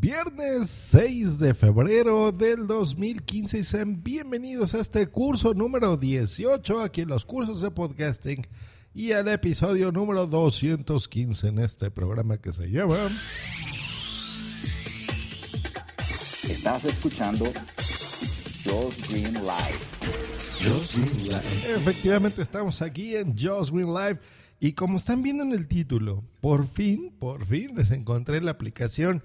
Viernes 6 de febrero del 2015 y sean bienvenidos a este curso número 18 aquí en los cursos de podcasting y al episodio número 215 en este programa que se llama Estás escuchando Josh Green Live. Josh Green Live. Efectivamente estamos aquí en Josh Green Live y como están viendo en el título, por fin, por fin les encontré la aplicación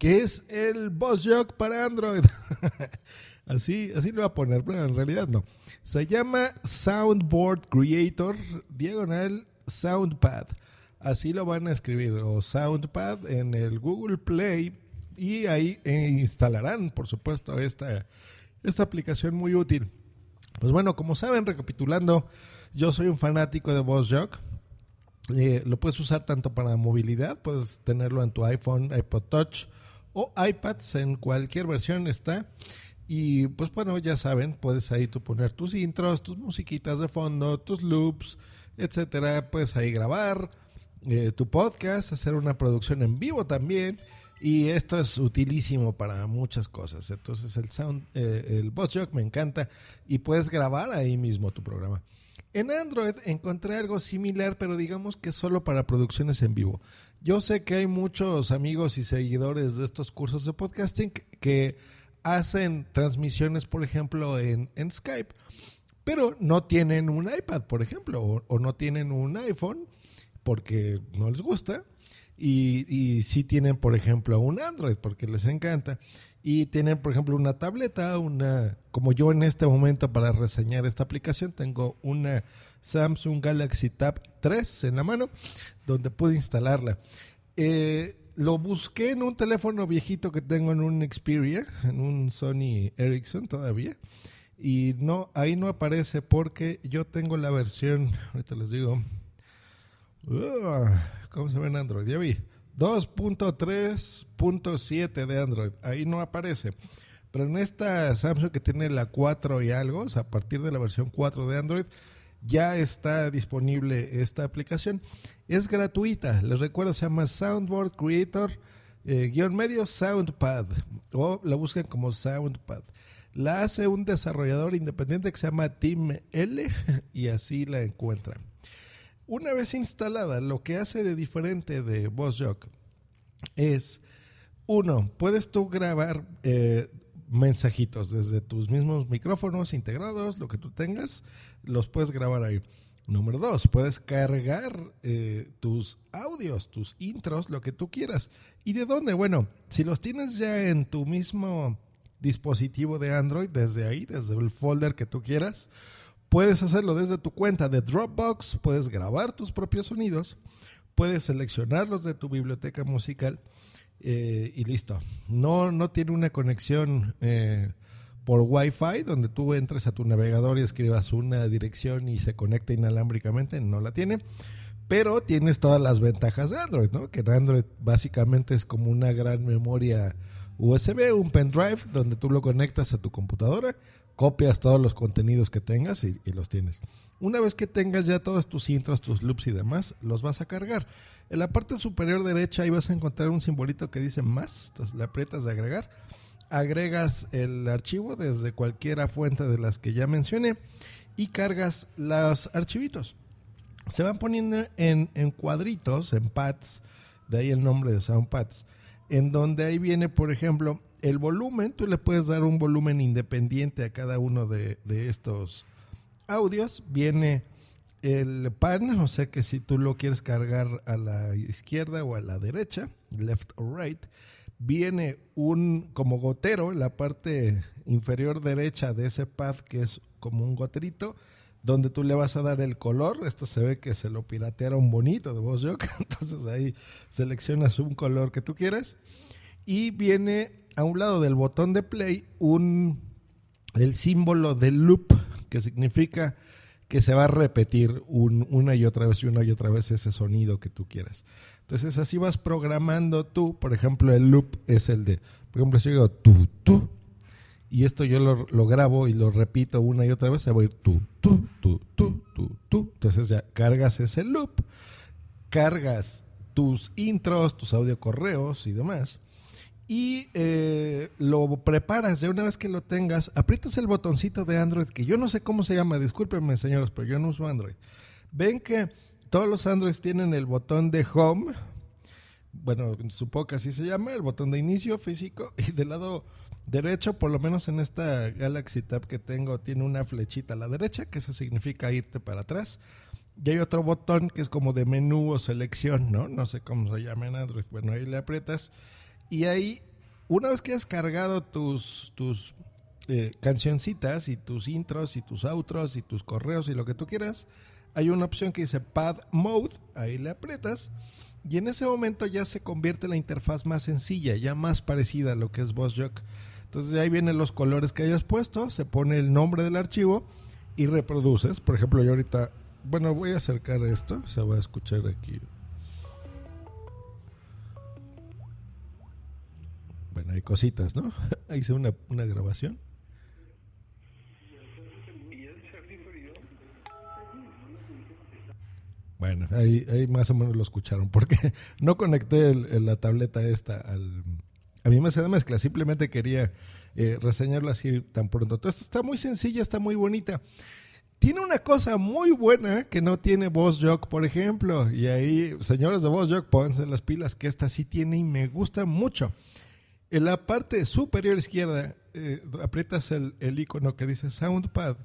que es el Boss para Android. así, así lo voy a poner, pero en realidad no. Se llama Soundboard Creator, diagonal Soundpad. Así lo van a escribir, o Soundpad en el Google Play. Y ahí eh, instalarán, por supuesto, esta, esta aplicación muy útil. Pues bueno, como saben, recapitulando, yo soy un fanático de Boss Jog. Eh, lo puedes usar tanto para movilidad, puedes tenerlo en tu iPhone, iPod Touch, o iPads en cualquier versión está. Y pues bueno, ya saben, puedes ahí tú poner tus intros, tus musiquitas de fondo, tus loops, etcétera. Puedes ahí grabar eh, tu podcast, hacer una producción en vivo también. Y esto es utilísimo para muchas cosas. Entonces el sound, eh, el Boss Jog me encanta y puedes grabar ahí mismo tu programa. En Android encontré algo similar, pero digamos que solo para producciones en vivo. Yo sé que hay muchos amigos y seguidores de estos cursos de podcasting que hacen transmisiones, por ejemplo, en, Skype, pero no tienen un iPad, por ejemplo, o, no tienen un iPhone porque no les gusta. Y, y sí tienen, por ejemplo, un Android porque les encanta. Y tienen, por ejemplo, una tableta, una, como yo en este momento para reseñar esta aplicación, tengo una Samsung Galaxy Tab 3 en la mano, donde pude instalarla. Eh, lo busqué en un teléfono viejito que tengo en un Xperia, en un Sony Ericsson todavía. Y no, ahí no aparece porque yo tengo la versión, ahorita les digo, uh, ¿cómo se ve en Android? Ya vi, 2.3.7 de Android, ahí no aparece. Pero en esta Samsung que tiene la 4 y algo, a partir de la versión 4 de Android, ya está disponible esta aplicación. Es gratuita, les recuerdo, se llama Soundboard Creator, eh, guion medio Soundpad, o la buscan como Soundpad. La hace un desarrollador independiente que se llama Team L y así la encuentran. Una vez instalada, lo que hace de diferente de VozJock es, uno, puedes tú grabar eh, mensajitos desde tus mismos micrófonos integrados, lo que tú tengas, los puedes grabar ahí. Número dos, puedes cargar eh, tus audios, tus intros, lo que tú quieras. ¿Y de dónde? Bueno, si los tienes ya en tu mismo dispositivo de Android, desde ahí, desde el folder que tú quieras, puedes hacerlo desde tu cuenta de Dropbox, puedes grabar tus propios sonidos, puedes seleccionarlos de tu biblioteca musical eh, y listo. No, no tiene una conexión eh, por Wi-Fi, donde tú entres a tu navegador y escribas una dirección y se conecta inalámbricamente, no la tiene. Pero tienes todas las ventajas de Android, ¿no? Que en Android básicamente es como una gran memoria USB, un pendrive, donde tú lo conectas a tu computadora, copias todos los contenidos que tengas y, y los tienes. Una vez que tengas ya todos tus intros, tus loops y demás, los vas a cargar. En la parte superior derecha ahí vas a encontrar un simbolito que dice más, entonces le aprietas de agregar, agregas el archivo desde cualquiera fuente de las que ya mencioné y cargas los archivitos. Se van poniendo en, cuadritos, en pads, de ahí el nombre de SoundPads, en donde ahí viene, por ejemplo, el volumen, tú le puedes dar un volumen independiente a cada uno de estos audios, viene el pan, o sea que si tú lo quieres cargar a la izquierda o a la derecha, left or right, viene un como gotero en la parte inferior derecha de ese pad que es como un goterito donde tú le vas a dar el color. Esto se ve que se lo piratearon bonito de VozJock. Entonces ahí seleccionas un color que tú quieras. Y viene a un lado del botón de play un el símbolo de loop, que significa que se va a repetir un, una y otra vez y una y otra vez ese sonido que tú quieras. Entonces así vas programando tú, por ejemplo, el loop es el de, por ejemplo, si yo digo tú, tú, y esto yo lo, lo, grabo y lo repito una y otra vez, se va a ir tú, tú, tú, tú, tú, tú. Entonces ya cargas ese loop, cargas tus intros, tus audio correos y demás y eh, lo preparas. Ya una vez que lo tengas, aprietas el botoncito de Android, que yo no sé cómo se llama, discúlpenme señores, pero yo no uso Android. Ven que todos los Androids tienen el botón de Home, bueno, supongo que así se llama, el botón de inicio físico, y del lado derecho, por lo menos en esta Galaxy Tab que tengo, tiene una flechita a la derecha, que eso significa irte para atrás. Y hay otro botón que es como de menú o selección, ¿no? No sé cómo se llama en Android. Bueno, ahí le aprietas y ahí, una vez que has cargado tus, tus eh, cancioncitas y tus intros y tus outros y tus correos y lo que tú quieras, hay una opción que dice Pad Mode, ahí le aprietas y en ese momento ya se convierte la interfaz más sencilla, ya más parecida a lo que es VozJock. Entonces ahí vienen los colores que hayas puesto, se pone el nombre del archivo y reproduces. Por ejemplo, yo ahorita, bueno, voy a acercar esto, se va a escuchar aquí Hay cositas, ¿no? Hice una, una grabación. Bueno, ahí, ahí, más o menos lo escucharon, porque no conecté el, la tableta esta al, a mi mesa de mezcla, simplemente quería eh, reseñarlo así tan pronto. Entonces está muy sencilla, está muy bonita. Tiene una cosa muy buena que no tiene VozJock, por ejemplo, y ahí, señores de VozJock, pónganse las pilas, que esta sí tiene y me gusta mucho. En la parte superior izquierda eh, aprietas el, icono que dice Soundpad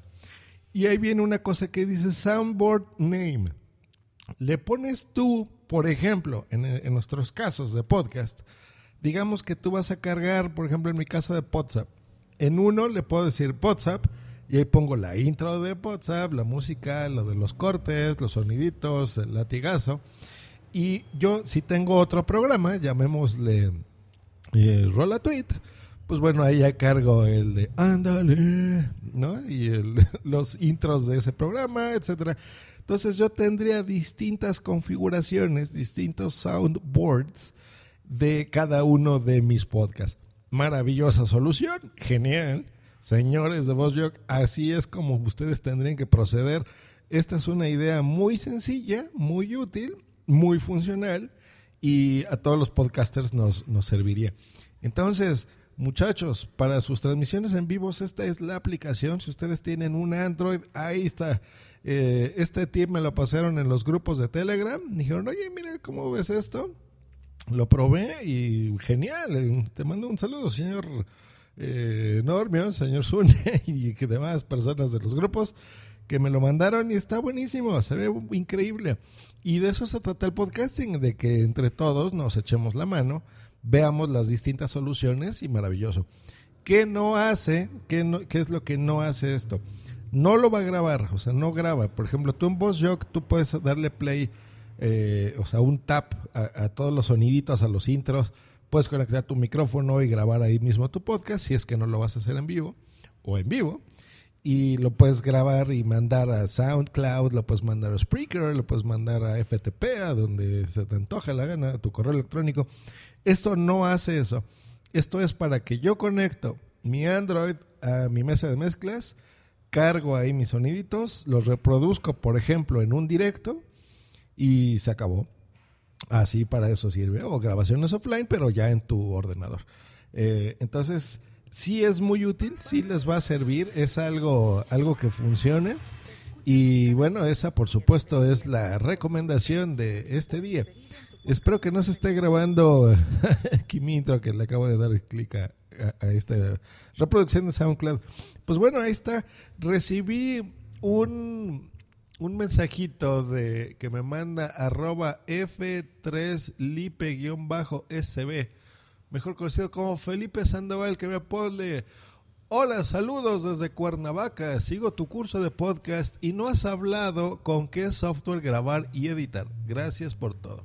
y ahí viene una cosa que dice Soundboard Name. Le pones tú, por ejemplo, en, en nuestros casos de podcast, digamos que tú vas a cargar, por ejemplo, en mi caso de WhatsApp. En uno le puedo decir WhatsApp y ahí pongo la intro de WhatsApp, la música, lo de los cortes, los soniditos, el latigazo. Y yo si tengo otro programa, llamémosle eh, Rola Tweet, pues bueno, ahí ya cargo el de Ándale, ¿no? Y los intros de ese programa, etcétera. Entonces yo tendría distintas configuraciones, distintos soundboards de cada uno de mis podcasts. Maravillosa solución, genial. Señores de VozJock, así es como ustedes tendrían que proceder. Esta es una idea muy sencilla, muy útil, muy funcional y a todos los podcasters nos, nos serviría. Entonces, muchachos, para sus transmisiones en vivos, esta es la aplicación. Si ustedes tienen un Android, ahí está. Eh, este tip me lo pasaron en los grupos de Telegram. Dijeron, oye, mira, ¿cómo ves esto? Lo probé y genial. Te mando un saludo, señor eh, señor Zune y demás personas de los grupos que me lo mandaron y está buenísimo, se ve increíble. Y de eso se trata el podcasting, de que entre todos nos echemos la mano, veamos las distintas soluciones y maravilloso. ¿Qué no hace? ¿Qué, qué es lo que no hace esto? No lo va a grabar, o sea, no graba. Por ejemplo, tú en VozJock, tú puedes darle play, eh, o sea, un tap a, a todos los soniditos, a los intros. Puedes conectar tu micrófono y grabar ahí mismo tu podcast, si es que no lo vas a hacer en vivo o en vivo y lo puedes grabar y mandar a SoundCloud, lo puedes mandar a Spreaker, lo puedes mandar a FTP, a donde se te antoja la gana, a tu correo electrónico. Esto no hace eso. Esto es para que yo conecto mi Android a mi mesa de mezclas, cargo ahí mis soniditos, los reproduzco, por ejemplo, en un directo y se acabó. Así para eso sirve. O grabaciones offline, pero ya en tu ordenador. Eh, entonces, sí es muy útil, sí les va a servir, es algo, algo que funcione. Y bueno, esa por supuesto es la recomendación de este día. Espero que no se esté grabando aquí mi intro que le acabo de dar clic a, a, esta reproducción de SoundCloud. Pues bueno, ahí está. Recibí un, un mensajito de que me manda arroba F3lipe-sb, mejor conocido como Felipe Sandoval, que me pone... Hola, saludos desde Cuernavaca. Sigo tu curso de podcast y no has hablado con qué software grabar y editar. Gracias por todo.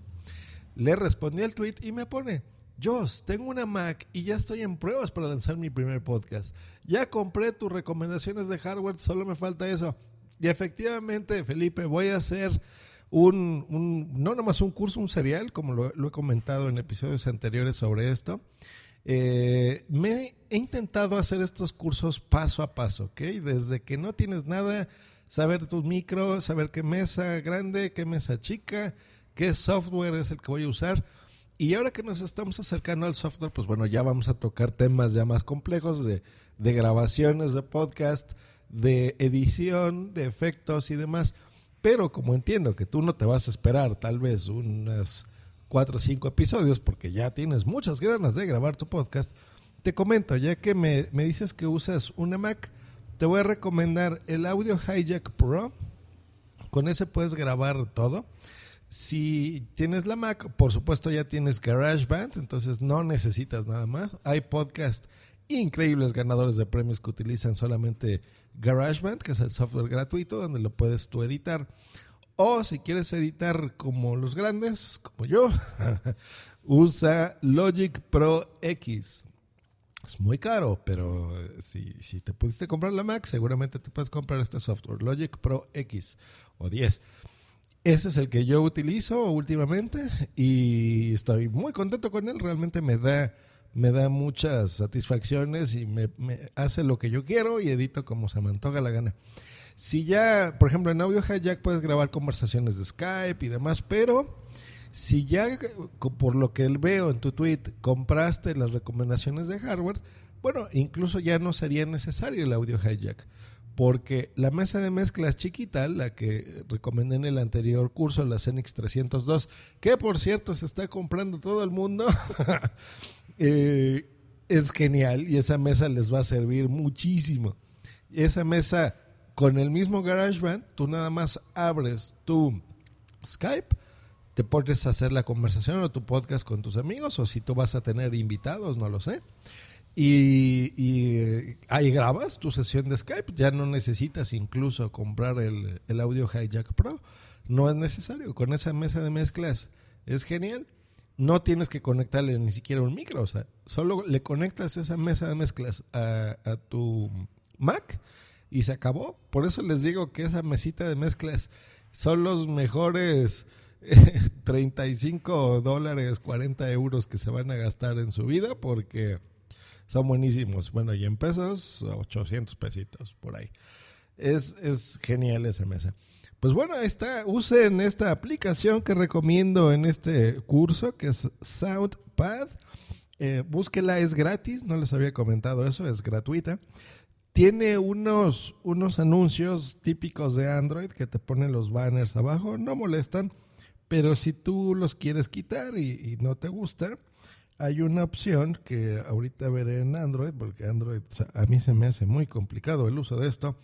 Le respondí al tweet y me pone, Jos, tengo una Mac y ya estoy en pruebas para lanzar mi primer podcast. Ya compré tus recomendaciones de hardware, solo me falta eso. Y efectivamente, Felipe, voy a hacer un, un no nomás un curso, un serial, como lo, he comentado en episodios anteriores sobre esto. Eh, he intentado hacer estos cursos paso a paso, ¿ok? Desde que no tienes nada, saber tu micro, saber qué mesa grande, qué mesa chica, qué software es el que voy a usar y ahora que nos estamos acercando al software, pues bueno, ya vamos a tocar temas ya más complejos de, grabaciones de podcast, de edición, de efectos y demás. Pero como entiendo que tú no te vas a esperar tal vez unas cuatro o cinco episodios porque ya tienes muchas ganas de grabar tu podcast, te comento, ya que me, me dices que usas una Mac, te voy a recomendar el Audio Hijack Pro. Con ese puedes grabar todo. Si tienes la Mac, por supuesto ya tienes GarageBand, entonces no necesitas nada más. Hay podcast increíbles ganadores de premios que utilizan solamente GarageBand, que es el software gratuito donde lo puedes tú editar. O si quieres editar como los grandes, como yo, usa Logic Pro X. Es muy caro, pero si, si te pudiste comprar la Mac, seguramente te puedes comprar este software, Logic Pro X o 10. Ese es el que yo utilizo últimamente y estoy muy contento con él. Realmente me da, me da muchas satisfacciones y me, hace lo que yo quiero y edito como se me antoja la gana. Si ya, por ejemplo, en Audio Hijack puedes grabar conversaciones de Skype y demás, pero si ya, por lo que veo en tu tweet, compraste las recomendaciones de hardware, bueno, incluso ya no sería necesario el Audio Hijack porque la mesa de mezclas chiquita, la que recomendé en el anterior curso, la Cenix 302, que por cierto se está comprando todo el mundo, eh, es genial y esa mesa les va a servir muchísimo. Esa mesa con el mismo GarageBand, tú nada más abres tu Skype, te pones a hacer la conversación o tu podcast con tus amigos o si tú vas a tener invitados, no lo sé y, y, ahí grabas tu sesión de Skype. Ya no necesitas incluso comprar el, el Audio Hijack Pro. No es necesario. Con esa mesa de mezclas es genial. No tienes que conectarle ni siquiera un micro. O sea, solo le conectas esa mesa de mezclas a, a tu Mac y se acabó. Por eso les digo que esa mesita de mezclas son los mejores 35 dólares, 40 euros que se van a gastar en su vida porque son buenísimos. Bueno, y en pesos, 800 pesitos por ahí. Es, es genial esa mesa. Pues bueno, está. Usen esta aplicación que recomiendo en este curso, que es SoundPad. Eh, búsquela, es gratis. No les había comentado eso, es gratuita. Tiene unos, unos anuncios típicos de Android que te ponen los banners abajo. No molestan, pero si tú los quieres quitar y, y no te gusta, hay una opción que ahorita veré en Android, porque Android a mí se me hace muy complicado el uso de esto,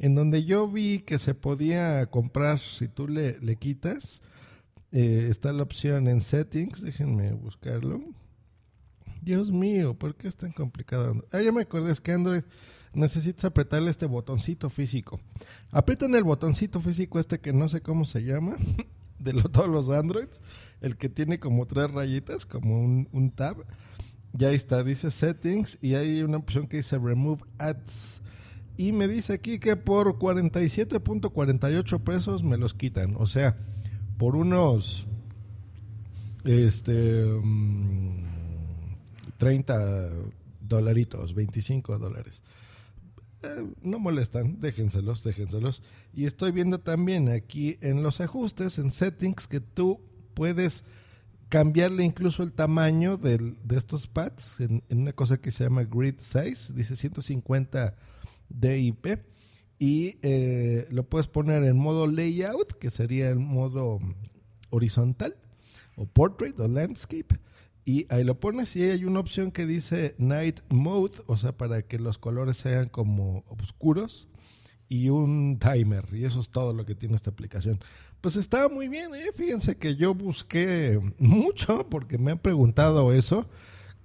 en donde yo vi que se podía comprar, si tú le, quitas, eh, está la opción en settings, déjenme buscarlo. Dios mío, ¿por qué es tan complicado? Ah, ya me acordé, es que Android necesitas apretarle este botoncito físico. Aprietan el botoncito físico este que no sé cómo se llama, de todos los Androids, el que tiene como tres rayitas, como un, tab. Ya está, dice settings y hay una opción que dice remove ads. Y me dice aquí que por 47.48 pesos me los quitan. O sea, por unos este 30 mm, dolaritos, 25 dólares. Eh, no molestan, déjenselos, déjenselos. Y estoy viendo también aquí en los ajustes, en settings, que tú puedes cambiarle incluso el tamaño de estos pads en, una cosa que se llama grid size, dice 150 DIP, y eh, lo puedes poner en modo layout, que sería el modo horizontal, o portrait o landscape, y ahí lo pones y hay una opción que dice night mode, o sea, para que los colores sean como oscuros y un timer. Y eso es todo lo que tiene esta aplicación. Pues estaba muy bien, ¿eh? fíjense que yo busqué mucho porque me han preguntado eso.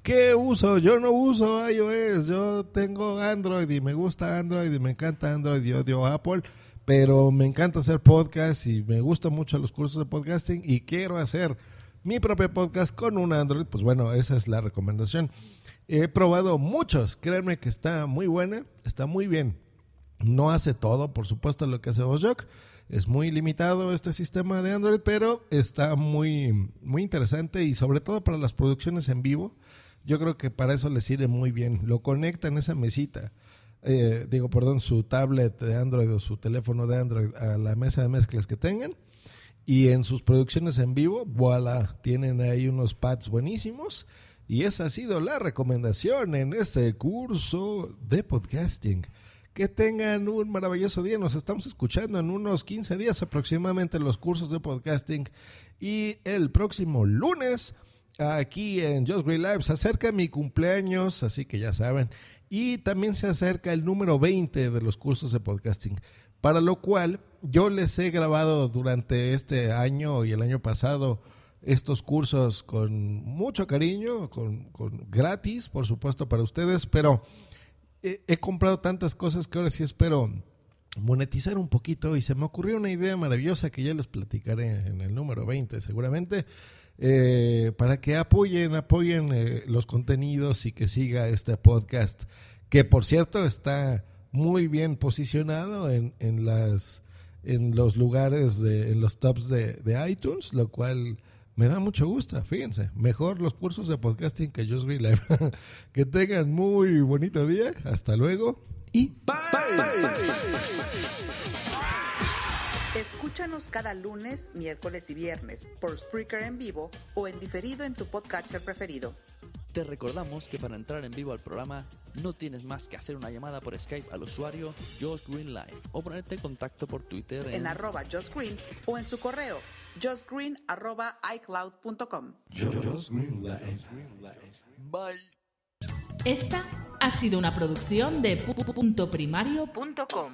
¿Qué uso? Yo no uso iOS, yo tengo Android y me gusta Android y me encanta Android y odio Apple, pero me encanta hacer podcast y me gustan mucho los cursos de podcasting y quiero hacer mi propio podcast con un Android, pues bueno, esa es la recomendación. He probado muchos, créanme que está muy buena, está muy bien. No hace todo, por supuesto, lo que hace VozJock. Es muy limitado este sistema de Android, pero está muy, muy interesante y sobre todo para las producciones en vivo. Yo creo que para eso le sirve muy bien. Lo conecta en esa mesita. Eh, digo, perdón, su tablet de Android o su teléfono de Android a la mesa de mezclas que tengan y en sus producciones en vivo, voilà, tienen ahí unos pads buenísimos. Y esa ha sido la recomendación en este curso de podcasting. Que tengan un maravilloso día. Nos estamos escuchando en unos 15 días aproximadamente los cursos de podcasting. Y el próximo lunes, aquí en Just Green Live, se acerca mi cumpleaños, así que ya saben. Y también se acerca el número 20 de los cursos de podcasting. Para lo cual yo les he grabado durante este año y el año pasado estos cursos con mucho cariño, con, gratis, por supuesto, para ustedes, pero he, comprado tantas cosas que ahora sí espero monetizar un poquito y se me ocurrió una idea maravillosa que ya les platicaré en el número 20 seguramente, eh, para que apoyen, apoyen eh, los contenidos y que siga este podcast, que por cierto está muy bien posicionado en, en las en los lugares, de, en los tops de, de, iTunes, lo cual me da mucho gusto. Fíjense, mejor los cursos de podcasting que Green Live. que tengan muy bonito día. Hasta luego y bye. Escúchanos cada lunes, miércoles y viernes por Spreaker en vivo o en diferido en tu podcatcher preferido. Te recordamos que para entrar en vivo al programa no tienes más que hacer una llamada por Skype al usuario Josh Green Live o ponerte en contacto por Twitter en, arroba Josh Green o en su correo joshgreen arroba icloud.com. Bye. Esta ha sido una producción de puntoprimario.com.